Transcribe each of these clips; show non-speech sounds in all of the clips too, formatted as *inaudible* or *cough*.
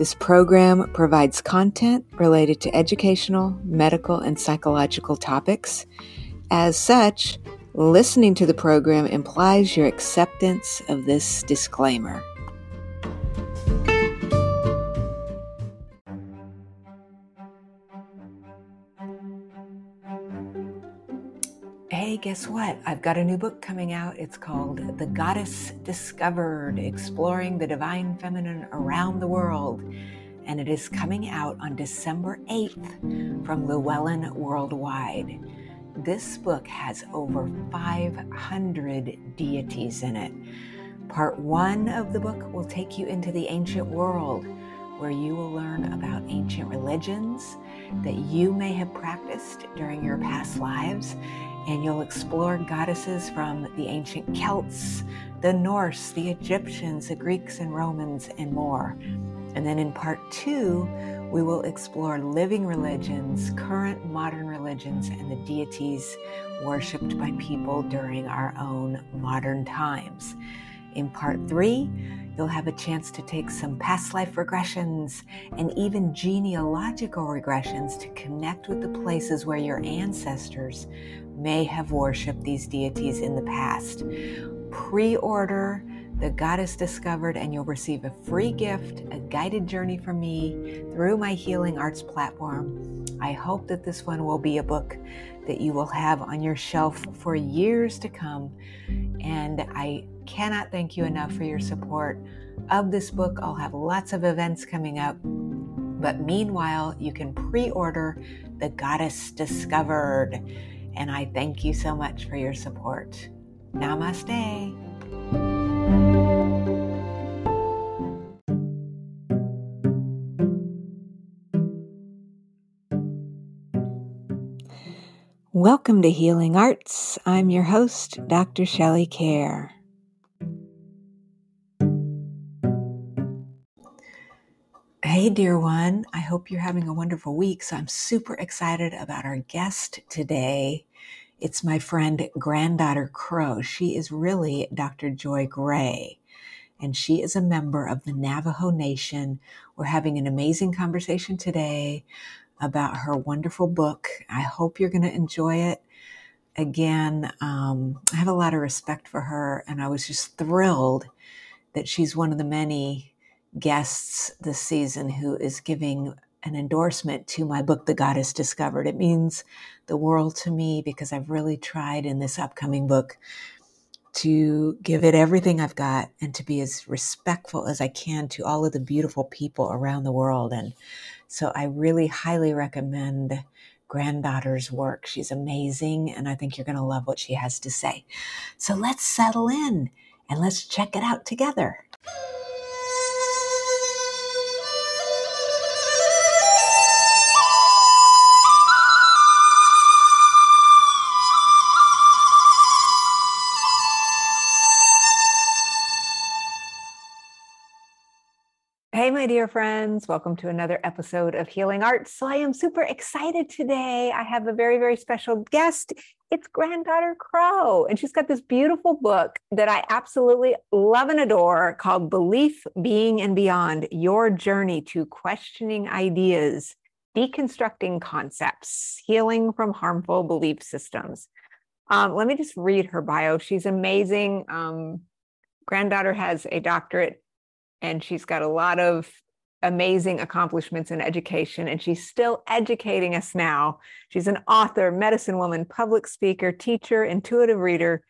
This program provides content related to educational, medical, and psychological topics. As such, listening to the program implies your acceptance of this disclaimer. Guess what? I've got a new book coming out. It's called The Goddess Discovered Exploring the Divine Feminine Around the World. And it is coming out on December 8th from Llewellyn Worldwide. This book has over 500 deities in it. Part one of the book will take you into the ancient world where you will learn about ancient religions that you may have practiced during your past lives and you'll explore goddesses from the ancient Celts, the Norse, the Egyptians, the Greeks and Romans, and more. And then in part two, we will explore living religions, current modern religions, and the deities worshipped by people during our own modern times. In part three, you'll have a chance to take some past life regressions and even genealogical regressions to connect with the places where your ancestors may have worshiped these deities in the past. Pre order the Goddess Discovered, and you'll receive a free gift, a guided journey from me through my Healing Arts platform. I hope that this one will be a book that you will have on your shelf for years to come. And I cannot thank you enough for your support of this book. I'll have lots of events coming up. But meanwhile, you can pre order The Goddess Discovered. And I thank you so much for your support. Namaste. Welcome to Healing Arts. I'm your host, Dr. Shelley Kaehr. Hey, dear one. I hope you're having a wonderful week. So, I'm super excited about our guest today. It's my friend, Granddaughter Crow. She is really Dr. Joy Gray, and she is a member of the Navajo Nation. We're having an amazing conversation today about her wonderful book. I hope you're going to enjoy it. Again, um, I have a lot of respect for her, and I was just thrilled that she's one of the many guests this season who is giving an endorsement to my book, The Goddess Discovered. It means the world to me because I've really tried in this upcoming book to give it everything I've got and to be as respectful as I can to all of the beautiful people around the world. And so I really highly recommend granddaughter's work. She's amazing, and I think you're going to love what she has to say. So let's settle in and let's check it out together. My dear friends, welcome to another episode of Healing Arts. So, I am super excited today. I have a very, very special guest. It's Granddaughter Crow, and she's got this beautiful book that I absolutely love and adore called Belief, Being, and Beyond Your Journey to Questioning Ideas, Deconstructing Concepts, Healing from Harmful Belief Systems. Um, let me just read her bio. She's amazing. Um, granddaughter has a doctorate and she's got a lot of amazing accomplishments in education, and she's still educating us now. She's an author, medicine woman, public speaker, teacher, intuitive reader,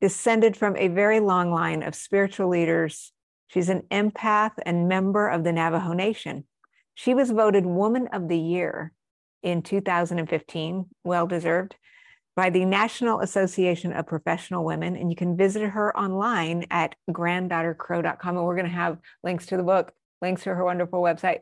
descended from a very long line of spiritual leaders. She's an empath and member of the Navajo Nation. She was voted Woman of the Year in 2015, well deserved, by the National Association of Professional Women. And you can visit her online at granddaughtercrow.com. And we're going to have links to the book, links to her wonderful website.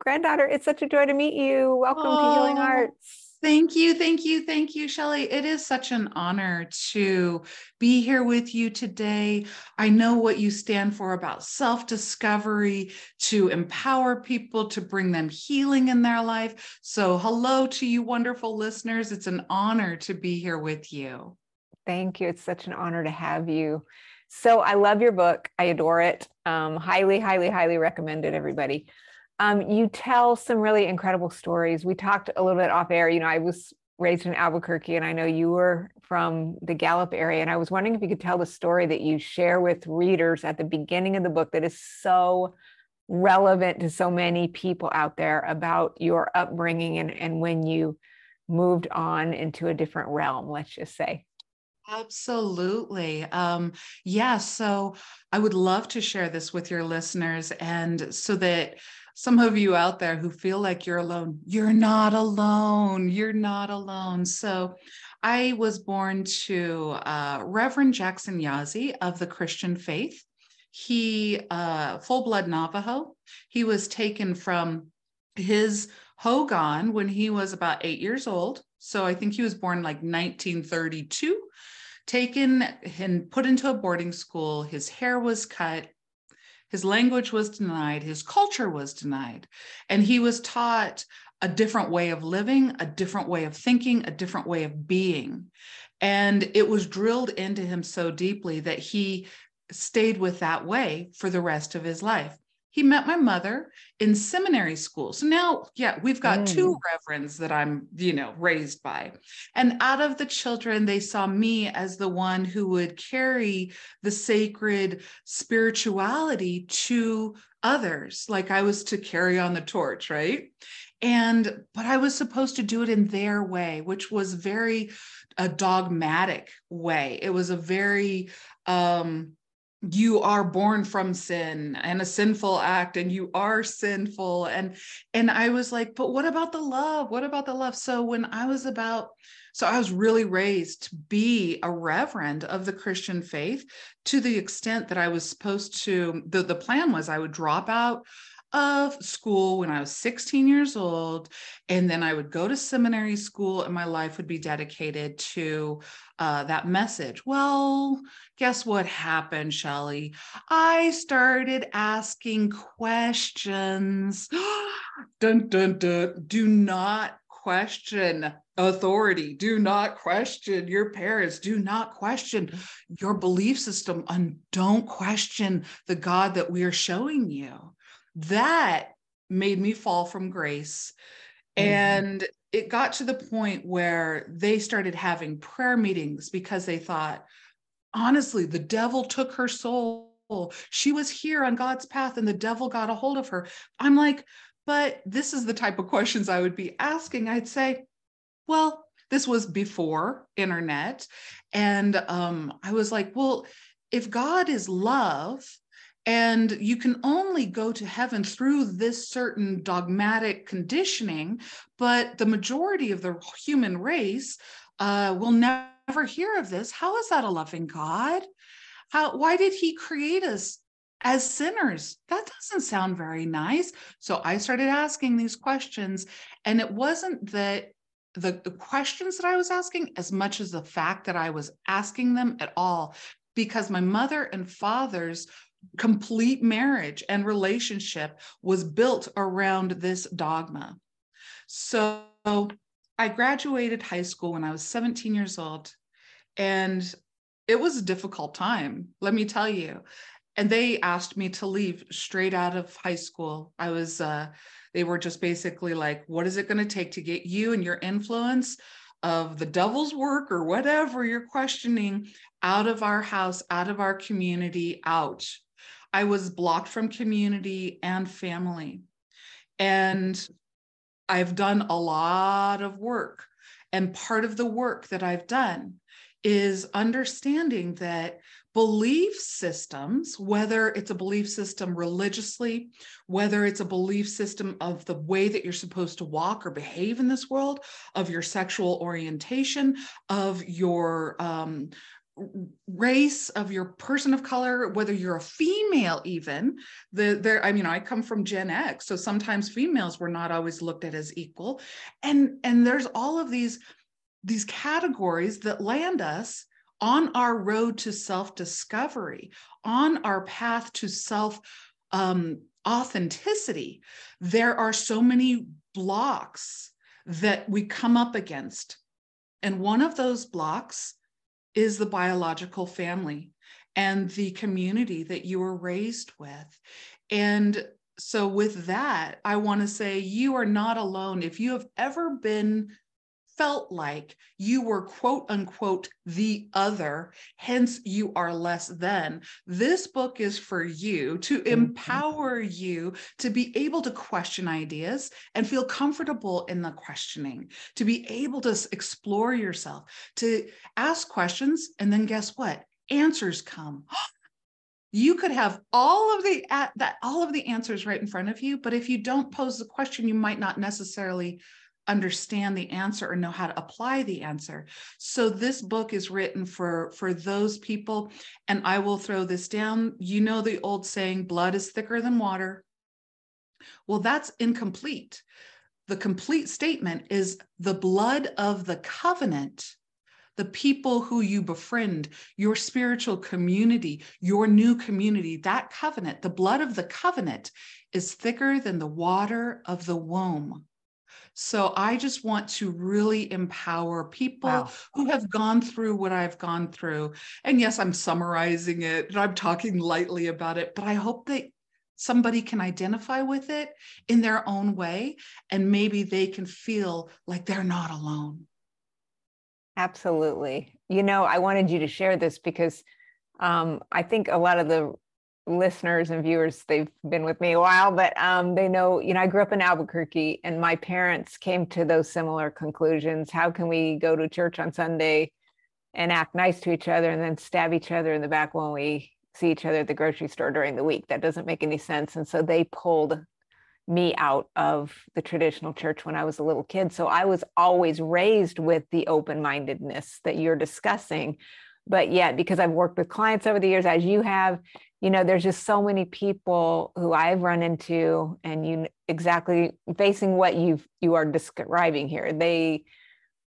Granddaughter, it's such a joy to meet you. Welcome oh, to Healing Arts. Thank you, thank you, thank you, Shelley. It is such an honor to be here with you today. I know what you stand for about self discovery, to empower people, to bring them healing in their life. So, hello to you, wonderful listeners. It's an honor to be here with you. Thank you. It's such an honor to have you. So, I love your book. I adore it. Um, highly, highly, highly recommended, everybody. Um, you tell some really incredible stories. We talked a little bit off air. You know, I was raised in Albuquerque, and I know you were from the Gallup area. And I was wondering if you could tell the story that you share with readers at the beginning of the book that is so relevant to so many people out there about your upbringing and, and when you moved on into a different realm, let's just say. Absolutely. Um, yeah. So I would love to share this with your listeners and so that some of you out there who feel like you're alone, you're not alone. You're not alone. So I was born to uh, Reverend Jackson Yazzie of the Christian faith. He, uh, full blood Navajo, he was taken from his Hogan when he was about eight years old. So I think he was born like 1932 taken and put into a boarding school. His hair was cut. His language was denied, his culture was denied, and he was taught a different way of living, a different way of thinking, a different way of being. And it was drilled into him so deeply that he stayed with that way for the rest of his life he met my mother in seminary school. So now, yeah, we've got mm. two reverends that I'm, you know, raised by. And out of the children, they saw me as the one who would carry the sacred spirituality to others, like I was to carry on the torch, right? And, but I was supposed to do it in their way, which was very a dogmatic way. It was a very, um, you are born from sin and a sinful act and you are sinful and and i was like but what about the love what about the love so when i was about so i was really raised to be a reverend of the christian faith to the extent that i was supposed to the, the plan was i would drop out of school when I was 16 years old. And then I would go to seminary school, and my life would be dedicated to uh, that message. Well, guess what happened, Shelley? I started asking questions. *gasps* dun, dun, dun. Do not question authority. Do not question your parents. Do not question your belief system. And don't question the God that we are showing you that made me fall from grace. Mm-hmm. And it got to the point where they started having prayer meetings because they thought, honestly, the devil took her soul. She was here on God's path and the devil got a hold of her. I'm like, but this is the type of questions I would be asking. I'd say, well, this was before internet. And um, I was like, well, if God is love, and you can only go to heaven through this certain dogmatic conditioning, but the majority of the human race uh, will never hear of this. How is that a loving God? How, why did he create us as sinners? That doesn't sound very nice. So I started asking these questions, and it wasn't that the, the questions that I was asking as much as the fact that I was asking them at all because my mother and father's complete marriage and relationship was built around this dogma. So I graduated high school when I was 17 years old, and it was a difficult time, let me tell you. And they asked me to leave straight out of high school. I was, uh, they were just basically like, what is it going to take to get you and your influence of the devil's work or whatever you're questioning out of our house, out of our community, out I was blocked from community and family. And I've done a lot of work. And part of the work that I've done is understanding that belief systems, whether it's a belief system religiously, whether it's a belief system of the way that you're supposed to walk or behave in this world, of your sexual orientation, of your um, race of your person of color whether you're a female even the there i mean i come from gen x so sometimes females were not always looked at as equal. And and there's all of these these categories that land us on our road to self discovery on our path to self um, authenticity. There are so many blocks that we come up against. And one of those blocks is the biological family and the community that you were raised with. And so, with that, I want to say you are not alone. If you have ever been felt like you were quote unquote the other, hence you are less than. This book is for you to mm-hmm. empower you to be able to question ideas and feel comfortable in the questioning, to be able to explore yourself, to ask questions. And then guess what? Answers come. *gasps* you could have all of the that all of the answers right in front of you but if you don't pose the question you might not necessarily understand the answer or know how to apply the answer. So this book is written for for those people and i will throw this down. You know the old saying blood is thicker than water. Well that's incomplete. The complete statement is the blood of the covenant the people who you befriend, your spiritual community, your new community, that covenant, the blood of the covenant is thicker than the water of the womb. So I just want to really empower people wow. who have gone through what I've gone through. And yes, I'm summarizing it and I'm talking lightly about it, but I hope that somebody can identify with it in their own way and maybe they can feel like they're not alone. Absolutely. You know, I wanted you to share this because um, I think a lot of the listeners and viewers they've been with me a while but um, they know you know i grew up in albuquerque and my parents came to those similar conclusions. How can we go to church on sunday and act nice to each other and then stab each other in the back when we see each other at the grocery store during the week? That doesn't make any sense. And so they pulled me out of the traditional church when i was a little kid. So i was always raised with the open-mindedness that you're discussing. But yet because i've worked with clients over the years as you have you know there's just so many people who i've run into and you exactly facing what you you are describing here. They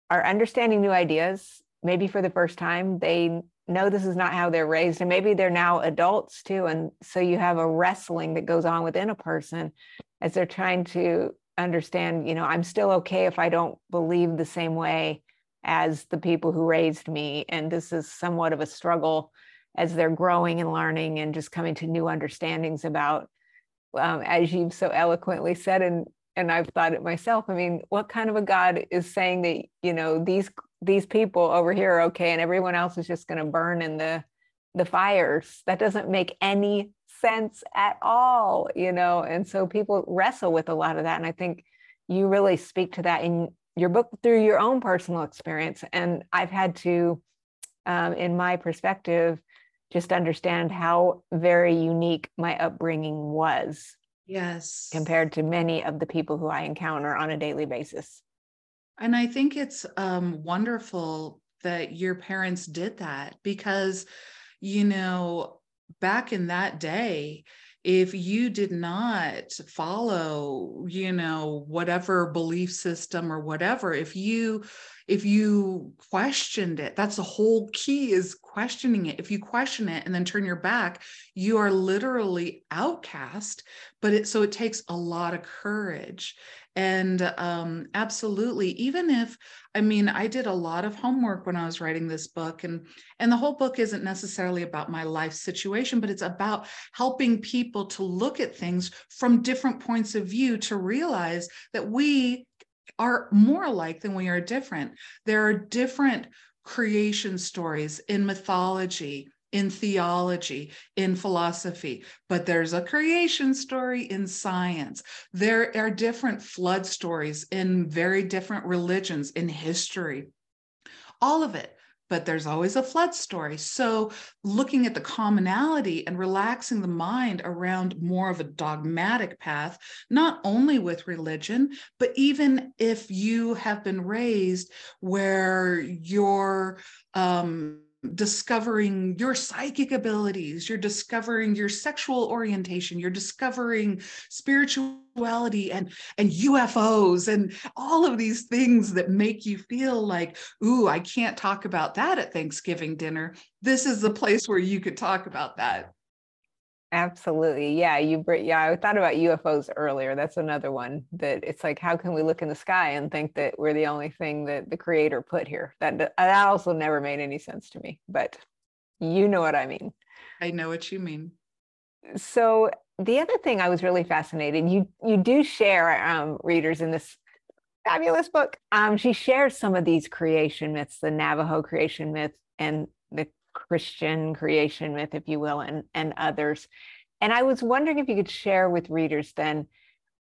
are understanding new ideas maybe for the first time. They know this is not how they're raised and maybe they're now adults too and so you have a wrestling that goes on within a person as they're trying to understand you know i'm still okay if i don't believe the same way as the people who raised me and this is somewhat of a struggle as they're growing and learning and just coming to new understandings about um, as you've so eloquently said and and I've thought it myself. I mean, what kind of a God is saying that you know these these people over here are okay and everyone else is just going to burn in the the fires? That doesn't make any sense at all, you know. And so people wrestle with a lot of that, and I think you really speak to that in your book through your own personal experience. And I've had to, um, in my perspective, just understand how very unique my upbringing was. Yes. Compared to many of the people who I encounter on a daily basis. And I think it's um, wonderful that your parents did that because, you know, back in that day, if you did not follow you know whatever belief system or whatever if you if you questioned it that's the whole key is questioning it. If you question it and then turn your back you are literally outcast but it so it takes a lot of courage. And um, absolutely even if i mean i did a lot of homework when i was writing this book and and the whole book isn't necessarily about my life situation but it's about helping people to look at things from different points of view to realize that we are more alike than we are different there are different creation stories in mythology in theology, in philosophy, but there's a creation story in science. There are different flood stories in very different religions, in history, all of it. But there's always a flood story. So, looking at the commonality and relaxing the mind around more of a dogmatic path, not only with religion, but even if you have been raised where your um, discovering your psychic abilities you're discovering your sexual orientation you're discovering spirituality and and ufos and all of these things that make you feel like ooh i can't talk about that at thanksgiving dinner. This is the place where you could talk about that Absolutely. Yeah. You bring, yeah, I thought about UFOs earlier. That's another one that it's like, how can we look in the sky and think that we're the only thing that the creator put here? That, that also never made any sense to me, but you know what I mean. I know what you mean. So the other thing I was really fascinated, you, you do share um, readers in this fabulous book. Um, she shares some of these creation myths, the Navajo creation myth and the Christian creation myth, if you will, and, and others. And I was wondering if you could share with readers then,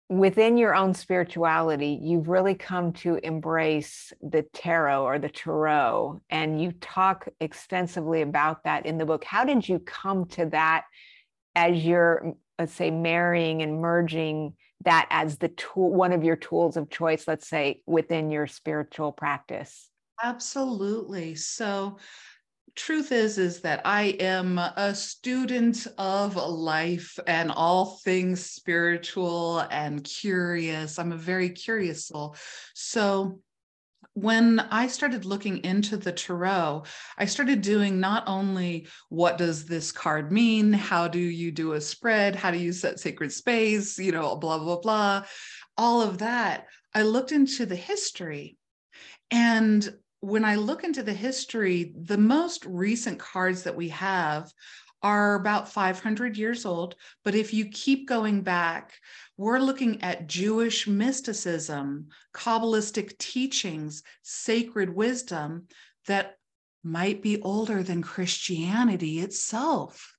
within your own spirituality, you've really come to embrace the tarot or the tarot, and you talk extensively about that in the book. How did you come to that as you're, let's say, marrying and merging that as the tool, one of your tools of choice, let's say, within your spiritual practice? Absolutely. So, truth is is that i am a student of life and all things spiritual and curious. I'm a very curious soul. So when I started looking into the tarot, I started doing not only what does this card mean, how do you do a spread, how do you set sacred space, you know, blah, blah, blah, all of that. I looked into the history. And when I look into the history, the most recent cards that we have are about 500 years old. But if you keep going back, we're looking at Jewish mysticism, Kabbalistic teachings, sacred wisdom that might be older than Christianity itself.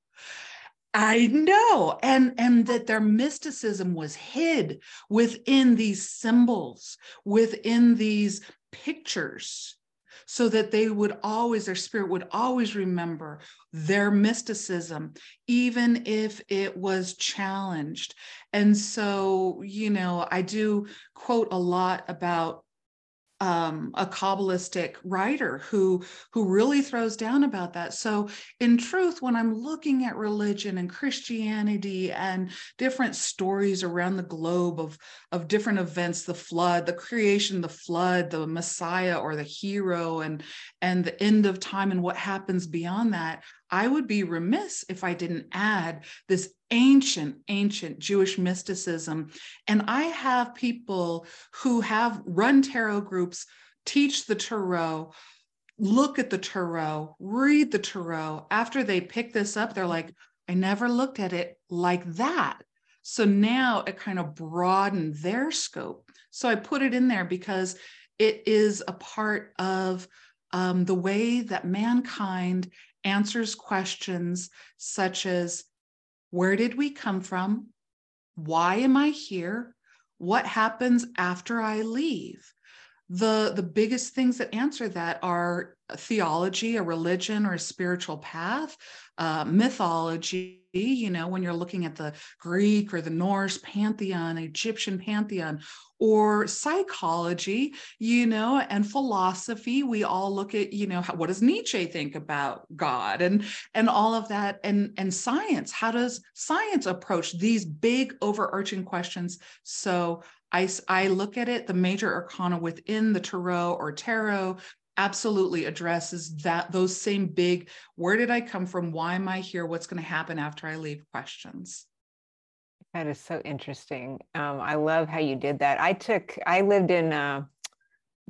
I know. And, and that their mysticism was hid within these symbols, within these pictures so that they would always, their spirit would always remember their mysticism, even if it was challenged. And so, you know, I do quote a lot about um, a kabbalistic writer who who really throws down about that. So in truth when i'm looking at religion and christianity and different stories around the globe of of different events the flood the creation the flood the messiah or the hero and and the end of time and what happens beyond that I would be remiss if I didn't add this ancient, ancient Jewish mysticism. And I have people who have run tarot groups, teach the tarot, look at the tarot, read the tarot. After they pick this up, they're like, I never looked at it like that. So now it kind of broadened their scope. So I put it in there because it is a part of um, the way that mankind answers questions such as Where did we come from? Why am I here? What happens after I leave? The, the biggest things that answer that are theology, a religion, or a spiritual path, uh, mythology, you know, when you're looking at the Greek or the Norse pantheon, Egyptian pantheon, or psychology, you know, and philosophy. We all look at, you know, how, what does Nietzsche think about God and and all of that, and and science. How does science approach these big overarching questions? So I I look at it, the major arcana within the tarot or tarot absolutely addresses that those same big where did i come from why am i here what's going to happen after i leave questions that is so interesting. Um, I love how you did that. I took, I lived in uh,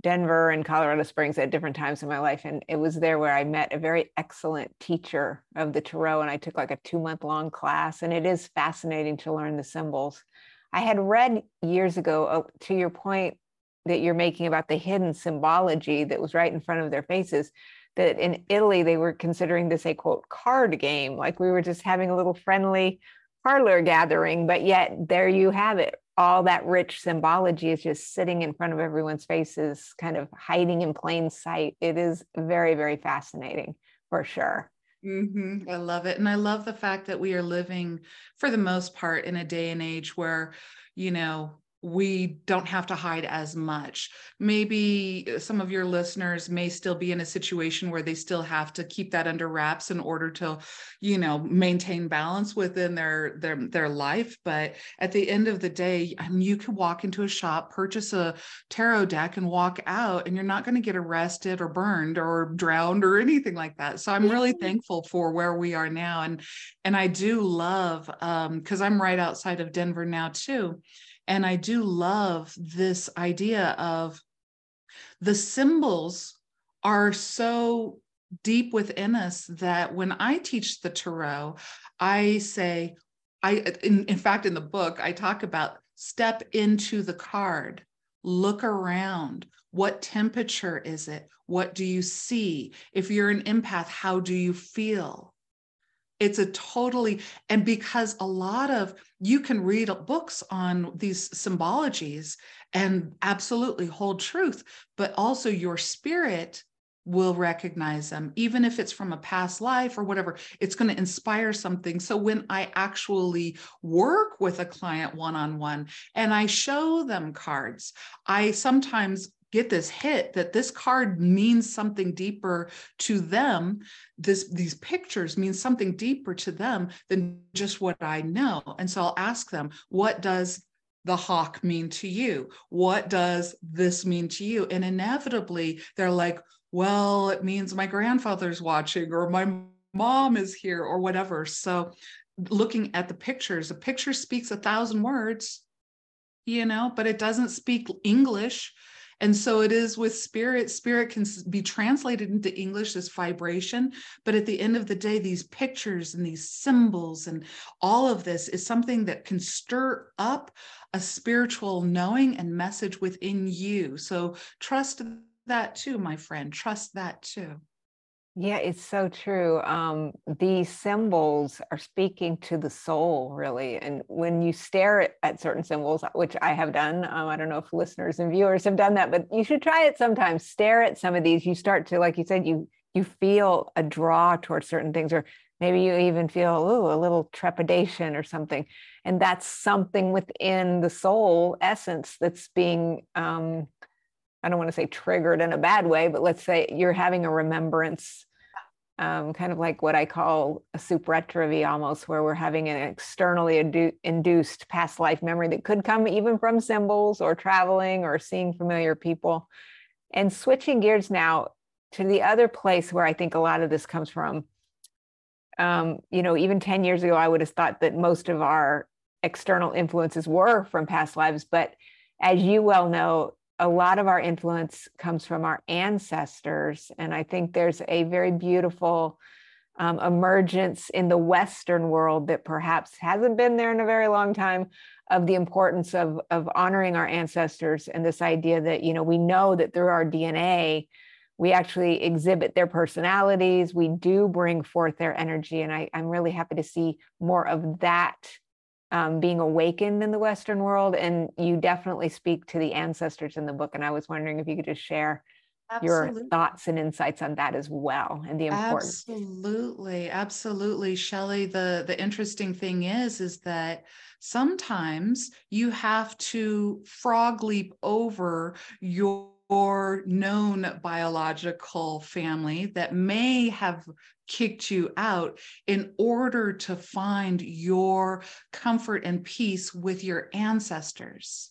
Denver and Colorado Springs at different times in my life. And it was there where I met a very excellent teacher of the Tarot. And I took like a two month long class. And it is fascinating to learn the symbols. I had read years ago, uh, to your point that you're making about the hidden symbology that was right in front of their faces that in Italy they were considering this a quote card game, like we were just having a little friendly parlor gathering, but yet there you have it. All that rich symbology is just sitting in front of everyone's faces, kind of hiding in plain sight. It is very, very fascinating for sure. Mm-hmm. I love it. And I love the fact that we are living, for the most part, in a day and age where, you know, we don't have to hide as much. Maybe uh, some of your listeners may still be in a situation where they still have to keep that under wraps in order to, you know, maintain balance within their their their life. But at the end of the day, I mean, you can walk into a shop, purchase a tarot deck, and walk out, and you're not going to get arrested or burned or drowned or anything like that. So I'm really thankful for where we are now, and and I do love because um, I'm right outside of Denver now too and I do love this idea of the symbols are so deep within us that when I teach the tarot, I say, I in, in fact in the book I talk about step into the card, look around. What temperature is it? What do you see? If you're an empath, how do you feel? It's a totally and because a lot of you can read books on these symbologies and absolutely hold truth but also your spirit will recognize them even if it's from a past life or whatever. It's going to inspire something. So when i actually work with a client one on one and i show them cards i sometimes get this hit that this card means something deeper to them. This these pictures mean something deeper to them than just what i know. And so i'll ask them what does the hawk mean to you? What does this mean to you? And inevitably they're like well it means my grandfather's watching or my mom is here or whatever. So looking at the pictures a picture speaks a thousand words you know but it doesn't speak english and so it is with spirit. Spirit can be translated into English as vibration. But at the end of the day, these pictures and these symbols and all of this is something that can stir up a spiritual knowing and message within you. So trust that too, my friend. Trust that too. Yeah, it's so true. Um, these symbols are speaking to the soul, really. And when you stare at, at certain symbols, which I have done, um, I don't know if listeners and viewers have done that, but you should try it sometimes. Stare at some of these. You start to, like you said, you you feel a draw towards certain things, or maybe you even feel ooh, a little trepidation or something. And that's something within the soul essence that's being um, I don't want to say triggered in a bad way, but let's say you're having a remembrance um, kind of like what I call a supretravy almost, where we're having an externally induced past life memory that could come even from symbols or traveling or seeing familiar people. And switching gears now to the other place where I think a lot of this comes from. Um, you know, even 10 years ago, I would have thought that most of our external influences were from past lives. But as you well know, a lot of our influence comes from our ancestors. And I think there's a very beautiful um, emergence in the Western world that perhaps hasn't been there in a very long time of the importance of, of honoring our ancestors and this idea that, you know, we know that through our DNA, we actually exhibit their personalities, we do bring forth their energy. And I, I'm really happy to see more of that um, being awakened in the Western world. And you definitely speak to the ancestors in the book. And I was wondering if you could just share Absolutely. your thoughts and insights on that as well and the importance. Absolutely, absolutely, Shelley. The the interesting thing is, is that sometimes you have to frog leap over your your known biological family that may have kicked you out in order to find your comfort and peace with your ancestors.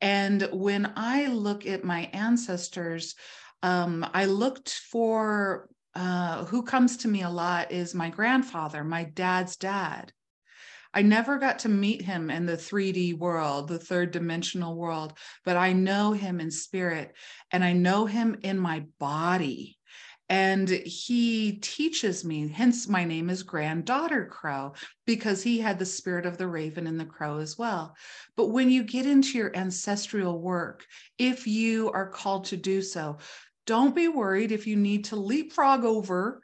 And when I look at my ancestors, um, I looked for uh, who comes to me a lot is my grandfather, my dad's dad. I never got to meet him in the 3D world, the third dimensional world, but I know him in spirit and I know him in my body. And he teaches me, hence my name is Granddaughter Crow, because he had the spirit of the raven and the crow as well. But when you get into your ancestral work, if you are called to do so, don't be worried if you need to leapfrog over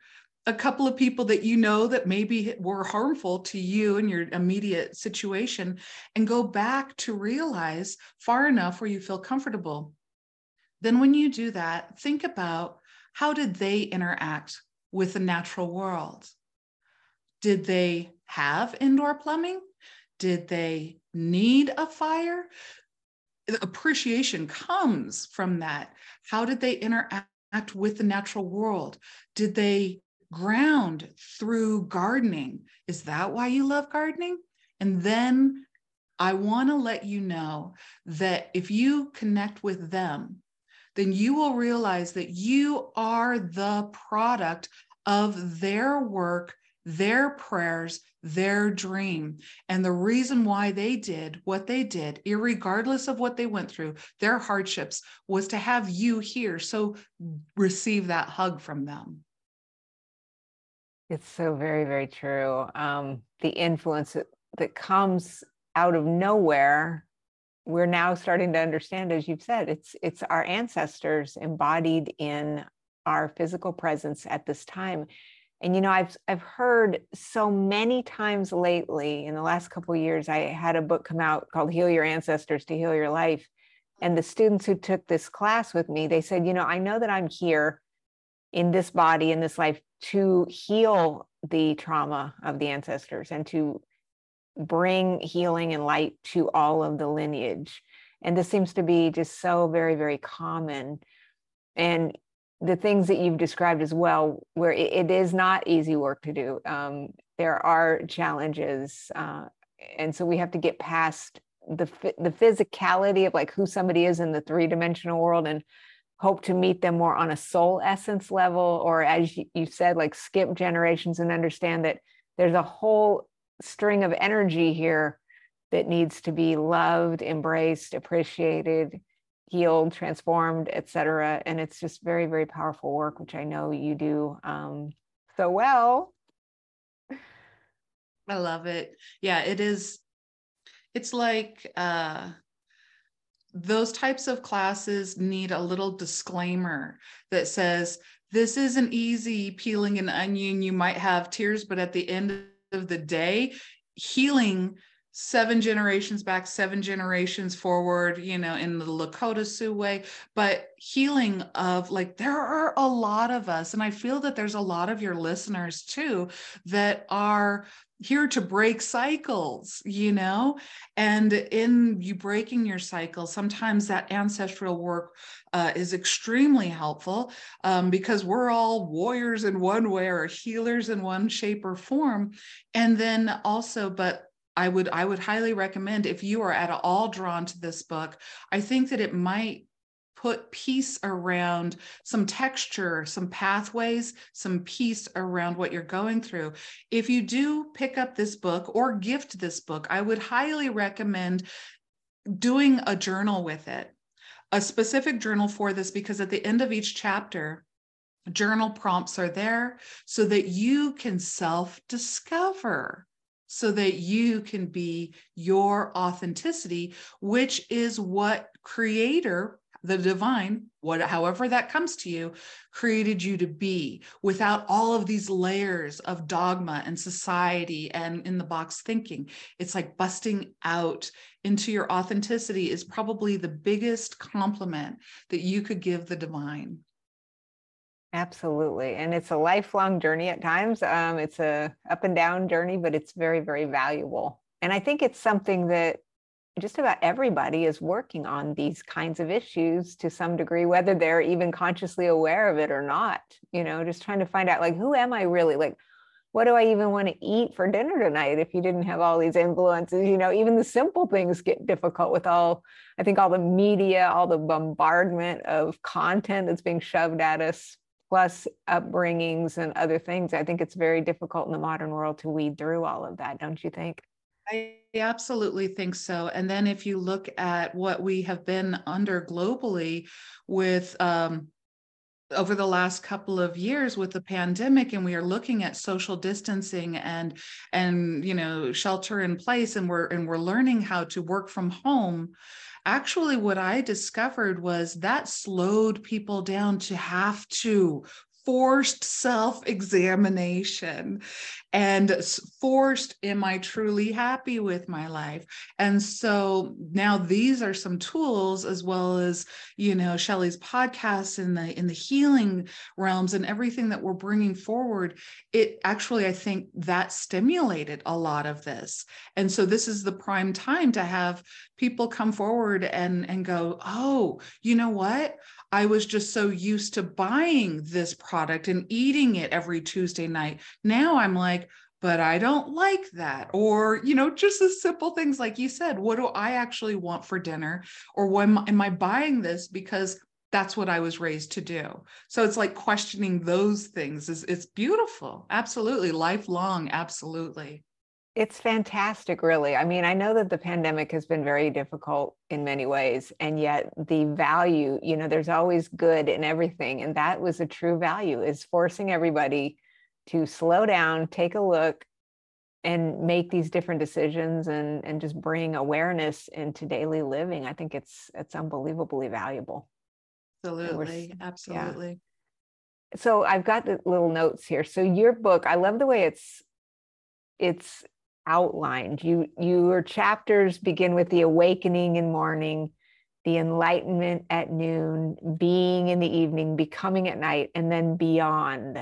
a couple of people that you know that maybe were harmful to you and your immediate situation and go back to realize far enough where you feel comfortable. Then, when you do that, think about how did they interact with the natural world? Did they have indoor plumbing? Did they need a fire? Appreciation comes from that. How did they interact with the natural world? Did they ground through gardening. Is that why you love gardening? And then I want to let you know that if you connect with them, then you will realize that you are the product of their work, their prayers, their dream. And the reason why they did what they did, regardless of what they went through, their hardships, was to have you here. So receive that hug from them. It's so very, very true. Um, the influence that, that comes out of nowhere, we're now starting to understand, as you've said, it's it's our ancestors embodied in our physical presence at this time. And you know, I've I've heard so many times lately in the last couple years, I had a book come out called Heal Your Ancestors to Heal Your Life. And the students who took this class with me, they said, you know, I know that I'm here in this body, in this life, to heal the trauma of the ancestors and to bring healing and light to all of the lineage. And this seems to be just so very, very common. And the things that you've described as well, where it, is not easy work to do. Um, there are challenges. Uh, and so we have to get past the, the physicality of like who somebody is in the three dimensional world and hope to meet them more on a soul essence level or as you said like skip generations and understand that there's a whole string of energy here that needs to be loved embraced appreciated healed transformed etc and it's just very very powerful work which i know you do um, so well. I love it. Yeah it is it's like uh those types of classes need a little disclaimer that says this isn't easy peeling an onion. You might have tears but at the end of the day healing seven generations back seven generations forward you know in the lakota sioux way but healing of like there are a lot of us and i feel that there's a lot of your listeners too that are here to break cycles, you know? And in you breaking your cycle, sometimes that ancestral work uh, is extremely helpful um, because we're all warriors in one way or healers in one shape or form. And then also, but I would I would highly recommend if you are at all drawn to this book, I think that it might put peace around some texture, some pathways, some peace around what you're going through. If you do pick up this book or gift this book, I would highly recommend doing a journal with it, a specific journal for this, because at the end of each chapter, journal prompts are there so that you can self discover so that you can be your authenticity, which is what creator the divine what however that comes to you created you to be without all of these layers of dogma and society and in the box thinking. It's like busting out into your authenticity is probably the biggest compliment that you could give the divine. Absolutely. And it's a lifelong journey at times. Um, it's a up and down journey but it's very very valuable. And i think it's something that just about everybody is working on these kinds of issues to some degree whether they're even consciously aware of it or not you know just trying to find out like who am i really? Like what do i even want to eat for dinner tonight if you didn't have all these influences? You know even the simple things get difficult with all i think all the media all the bombardment of content that's being shoved at us plus upbringings and other things. I think it's very difficult in the modern world to weed through all of that don't you think I absolutely think so. And then if you look at what we have been under globally with um, over the last couple of years with the pandemic and we are looking at social distancing and and you know shelter in place and we're and we're learning how to work from home actually what I discovered was that slowed people down to have to forced self examination and forced, am I truly happy with my life? And so now these are some tools as well as, you know, Shelley's podcasts in the, in the healing realms and everything that we're bringing forward. It actually, I think that stimulated a lot of this. And so this is the prime time to have people come forward and, and go, oh, you know what? I was just so used to buying this product and eating it every Tuesday night. Now I'm like, but I don't like that. Or, you know, just the simple things like you said, what do I actually want for dinner? Or when am I buying this because that's what I was raised to do. So it's like questioning those things is it's beautiful. Absolutely. Lifelong, absolutely. It's fantastic, really. I mean, I know that the pandemic has been very difficult in many ways, and yet the value, you know, there's always good in everything. And that was a true value is forcing everybody to slow down, take a look, and make these different decisions and and just bring awareness into daily living. I think it's it's unbelievably valuable. Absolutely. Absolutely. Yeah. So I've got the little notes here. So your book, I love the way it's it's outlined. You your chapters begin with the awakening in morning, the enlightenment at noon, being in the evening, becoming at night, and then beyond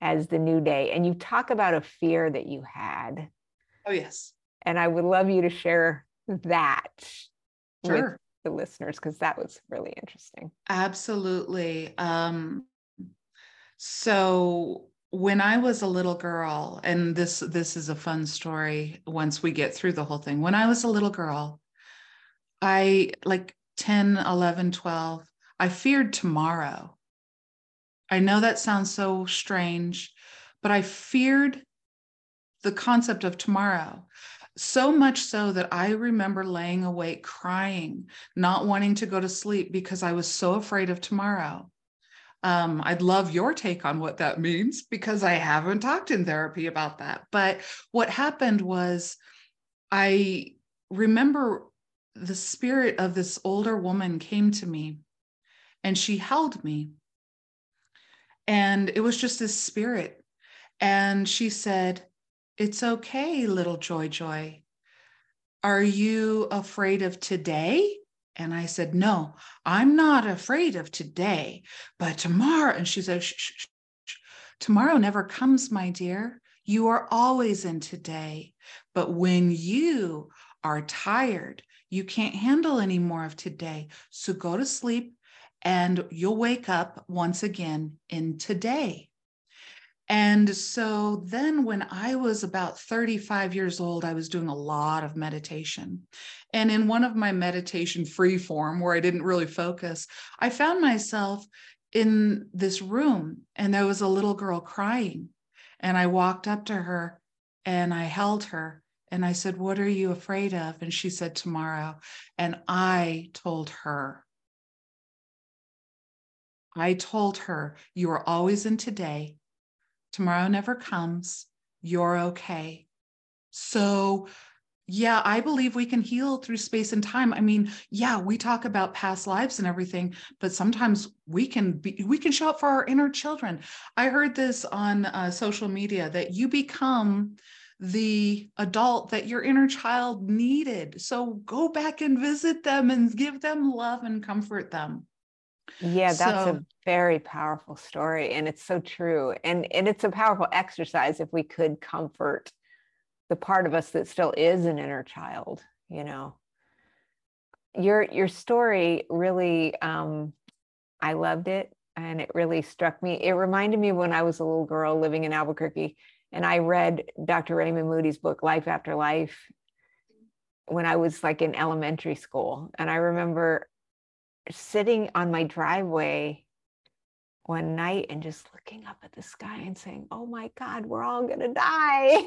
as the new day. And you talk about a fear that you had. Oh yes. And I would love you to share that sure. with the listeners because that was really interesting. Absolutely. Um, so when I was a little girl, and this this is a fun story once we get through the whole thing. When I was a little girl, I like 10, 11, 12, I feared tomorrow. I know that sounds so strange, but I feared the concept of tomorrow. So much so that I remember laying awake crying, not wanting to go to sleep because I was so afraid of tomorrow. Um, I'd love your take on what that means because I haven't talked in therapy about that. But what happened was I remember the spirit of this older woman came to me and she held me. And it was just this spirit. And she said, It's okay, little Joy Joy. Are you afraid of today? And I said, No, I'm not afraid of today, but tomorrow. And she said, shh, shh, shh. Tomorrow never comes, my dear. You are always in today. But when you are tired, you can't handle any more of today. So go to sleep and you'll wake up once again in today. And so then, when I was about 35 years old, I was doing a lot of meditation. And in one of my meditation free form, where I didn't really focus, I found myself in this room and there was a little girl crying. And I walked up to her and I held her and I said, What are you afraid of? And she said, Tomorrow. And I told her, I told her, You are always in today Tomorrow never comes. You're okay. So, yeah, I believe we can heal through space and time. I mean, yeah, we talk about past lives and everything, but sometimes we can be we can show up for our inner children. I heard this on uh, social media that you become the adult that your inner child needed. So go back and visit them and give them love and comfort them. Yeah, that's so, a very powerful story. And it's so true. And, and it's a powerful exercise if we could comfort the part of us that still is an inner child, you know. Your your story really um I loved it and it really struck me. It reminded me when I was a little girl living in Albuquerque and I read Dr. Raymond Moody's book Life After Life when I was like in elementary school. And I remember sitting on my driveway one night and just looking up at the sky and saying, Oh my God, we're all going to die.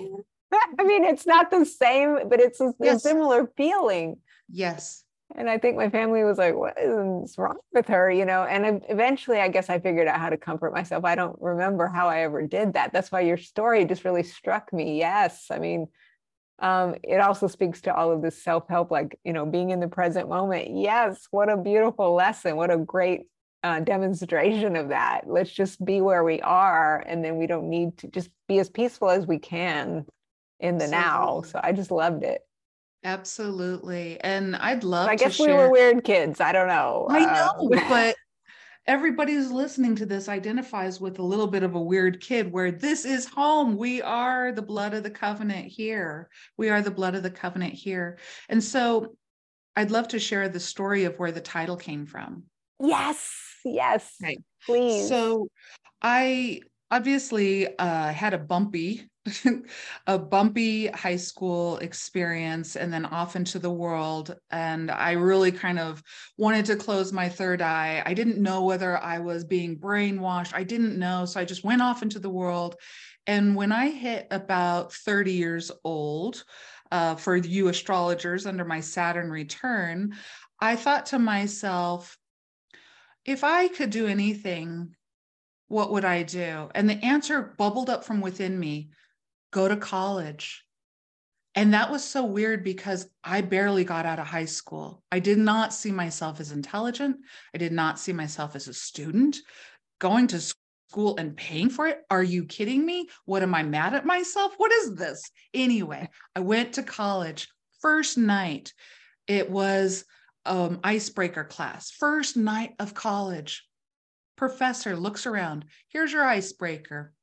*laughs* I mean, it's not the same, but it's a, yes. a, similar feeling. Yes. And I think my family was like, What is wrong with her? You know, and eventually I guess I figured out how to comfort myself. I don't remember how I ever did that. That's why your story just really struck me. Yes. I mean, um, it also speaks to all of this self-help like you know being in the present moment. Yes what a beautiful lesson. What a great uh, demonstration of that. Let's just be where we are and then we don't need to just be as peaceful as we can in the now. So i just loved it. Absolutely. And i'd love to i guess we were weird kids. I don't know. I know uh, but everybody who's listening to this identifies with a little bit of a weird kid where this is home. We are the blood of the covenant here. We are the blood of the covenant here. And so I'd love to share the story of where the title came from. Yes, yes. Okay. Please. So I obviously uh, had a bumpy *laughs* a bumpy high school experience and then off into the world. And I really kind of wanted to close my third eye. I didn't know whether I was being brainwashed. I didn't know. So I just went off into the world. And when I hit about 30 years old, uh, for you astrologers under my Saturn return, I thought to myself, if I could do anything, what would I do? And the answer bubbled up from within me go to college. And that was so weird because I barely got out of high school. I did not see myself as intelligent. I did not see myself as a student. Going to school and paying for it? Are you kidding me? What am I mad at myself? What is this? Anyway, I went to college. First night, it was um, icebreaker class. First night of college. Professor looks around. Here's your icebreaker.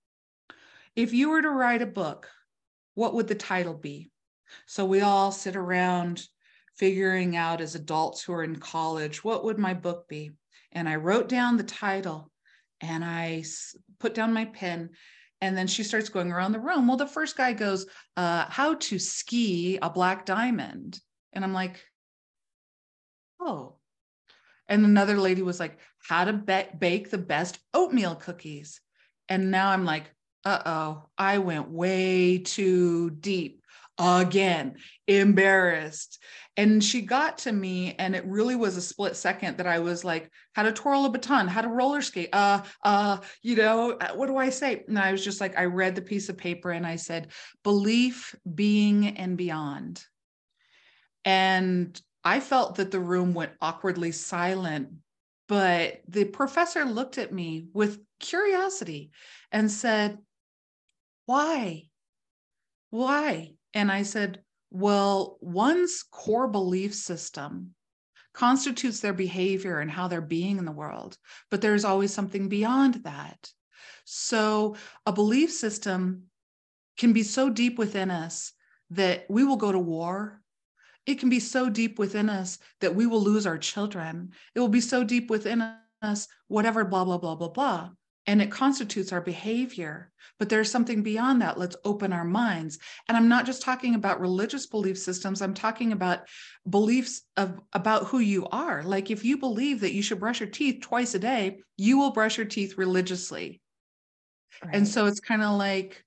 If you were to write a book, what would the title be? So we all sit around figuring out as adults who are in college, what would my book be? And I wrote down the title and I put down my pen. And then she starts going around the room. Well, the first guy goes, uh, How to ski a black diamond. And I'm like, Oh. And another lady was like, How to be- bake the best oatmeal cookies. And now I'm like, uh oh, I went way too deep again, embarrassed. And she got to me, and it really was a split second that I was like, how to twirl a baton, how to roller skate, uh, uh, you know, uh, what do I say? And I was just like, I read the piece of paper and I said, belief, being, and beyond. And I felt that the room went awkwardly silent, but the professor looked at me with curiosity and said, why? Why? And I said, Well, one's core belief system constitutes their behavior and how they're being in the world, but there's always something beyond that. So, a belief system can be so deep within us that we will go to war. It can be so deep within us that we will lose our children. It will be so deep within us, whatever, blah, blah, blah, blah, blah and it constitutes our behavior. But there's something beyond that. Let's open our minds. And I'm not just talking about religious belief systems, I'm talking about beliefs of about who you are. Like if you believe that you should brush your teeth twice a day, you will brush your teeth religiously. Right. And so it's kind of like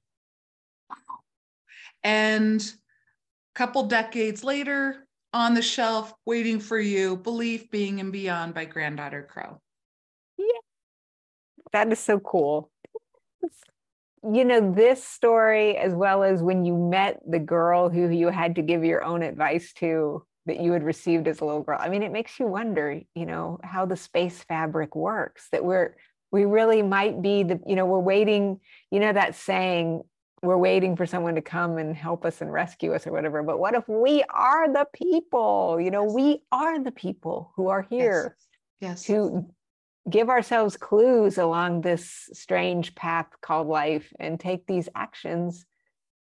and a couple decades later on the shelf waiting for you, Belief Being and Beyond by Granddaughter Crow that is so cool. You know, this story, as well as when you met the girl who you had to give your own advice to that you had received as a little girl. I mean, it makes you wonder, you know, how the space fabric works, that we're, we really might be the, you know, we're waiting, you know, that saying, we're waiting for someone to come and help us and rescue us or whatever. But what if we are the people? You know, we are the people who are here yes. yes. to give ourselves clues along this strange path called life and take these actions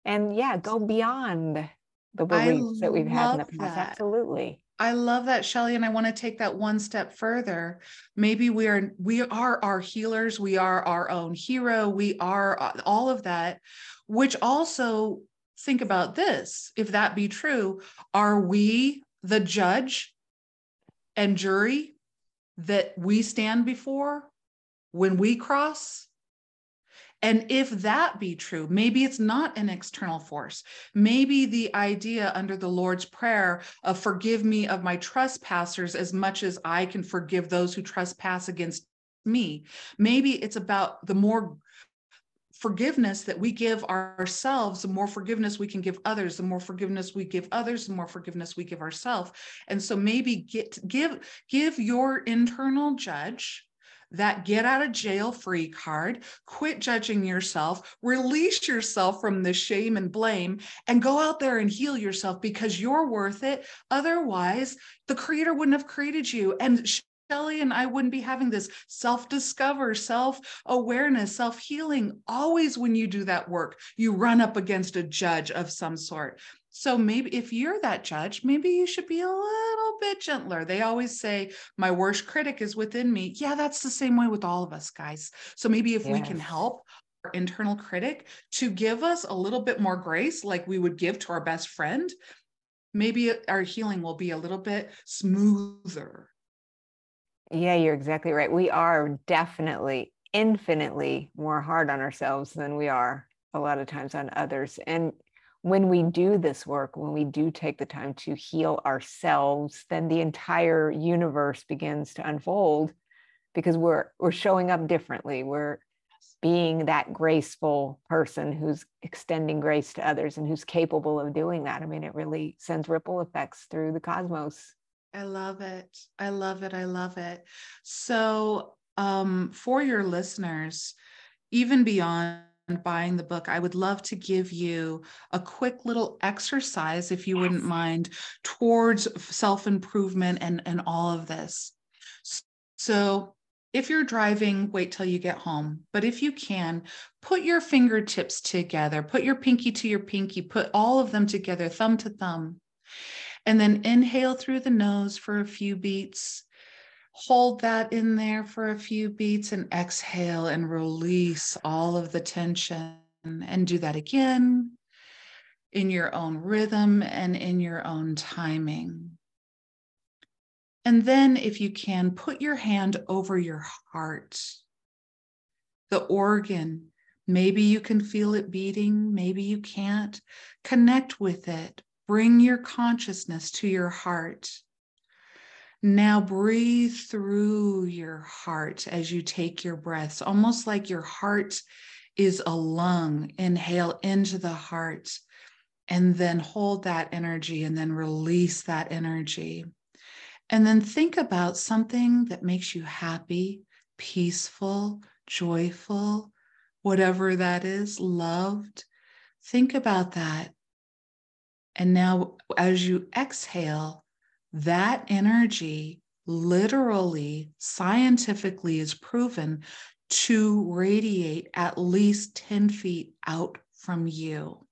and yeah go beyond the beliefs that we've had in the past that. absolutely I love that Shelley and I want to take that one step further. Maybe we are we are our healers, we are our own hero, we are uh, all of that which also think about this if that be true are we the judge and jury that we stand before when we cross? And if that be true, maybe it's not an external force. Maybe the idea under the Lord's Prayer of forgive me of my trespassers as much as I can forgive those who trespass against me. Maybe it's about the more forgiveness that we give ourselves, the more forgiveness we can give others, the more forgiveness we give others, the more forgiveness we give ourselves. And so maybe get give give your internal judge that get out of jail free card, quit judging yourself, release yourself from the shame and blame, and go out there and heal yourself because you're worth it. Otherwise, the creator wouldn't have created you. And Shelley and I wouldn't be having this self discover, self awareness, self healing. Always, when you do that work, you run up against a judge of some sort. So maybe if you're that judge, maybe you should be a little bit gentler. They always say, My worst critic is within me. Yeah, that's the same way with all of us, guys. So maybe if we can help our internal critic to give us a little bit more grace, like we would give to our best friend, maybe our healing will be a little bit smoother. Yeah, you're exactly right. We are definitely infinitely more hard on ourselves than we are a lot of times on others. And when we do this work, when we do take the time to heal ourselves, then the entire universe begins to unfold because we're we're showing up differently. We're being that graceful person who's extending grace to others and who's capable of doing that. I mean, it really sends ripple effects through the cosmos. I love it. I love it. I love it. So, um, for your listeners, even beyond buying the book, I would love to give you a quick little exercise, if you yes. wouldn't mind, towards self improvement and, and all of this. So, if you're driving, wait till you get home. But if you can, put your fingertips together, put your pinky to your pinky, put all of them together, thumb to thumb. And then inhale through the nose for a few beats. Hold that in there for a few beats and exhale and release all of the tension. And do that again in your own rhythm and in your own timing. And then, if you can, put your hand over your heart, the organ. Maybe you can feel it beating, maybe you can't. Connect with it. Bring your consciousness to your heart. Now breathe through your heart as you take your breaths, almost like your heart is a lung. Inhale into the heart and then hold that energy and then release that energy. And then think about something that makes you happy, peaceful, joyful, whatever that is, loved. Think about that and now, as you exhale, that energy literally, scientifically is proven to radiate at least 10 feet out from you.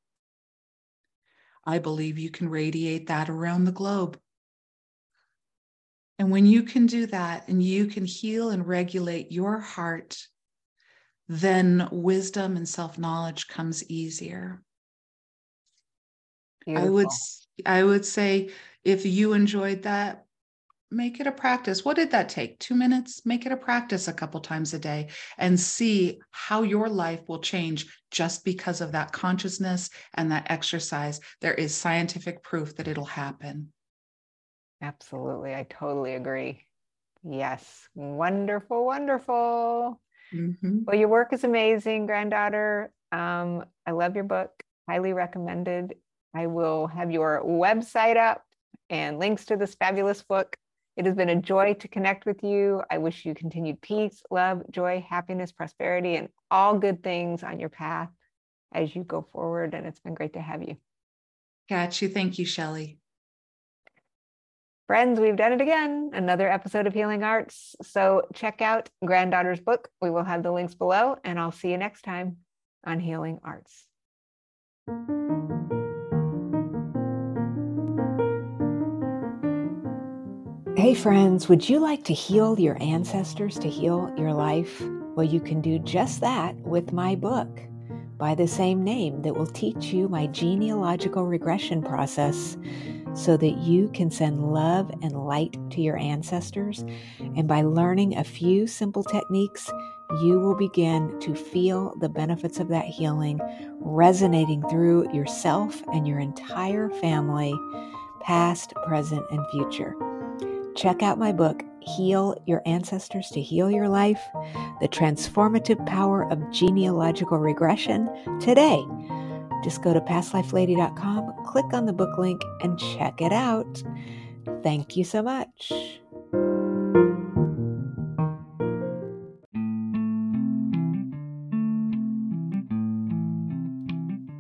I believe you can radiate that around the globe. And when you can do that and you can heal and regulate your heart, then wisdom and self knowledge comes easier. Beautiful. I would I would say if you enjoyed that, make it a practice. What did that take? 2 minutes? Make it a practice a couple times a day and see how your life will change just because of that consciousness and that exercise. There is scientific proof that it'll happen. Absolutely. I totally agree. Yes. Wonderful, wonderful. Mm-hmm. Well, your work is amazing, granddaughter. Um, I love your book. Highly recommended. I will have your website up and links to this fabulous book. It has been a joy to connect with you. I wish you continued peace, love, joy, happiness, prosperity, and all good things on your path as you go forward. And it's been great to have you. Got you. Thank you, Shelley. Friends, we've done it again. Another episode of Healing Arts. So check out Granddaughter's book. We will have the links below, and I'll see you next time on Healing Arts. Hey, friends, would you like to heal your ancestors to heal your life? Well, you can do just that with my book by the same name that will teach you my genealogical regression process so that you can send love and light to your ancestors. And by learning a few simple techniques, you will begin to feel the benefits of that healing resonating through yourself and your entire family, past, present, and future. Check out my book, heal your ancestors to heal your life, the transformative power of genealogical regression today. Just go to pastlifelady.com, click on the book link, and check it out. Thank you so much.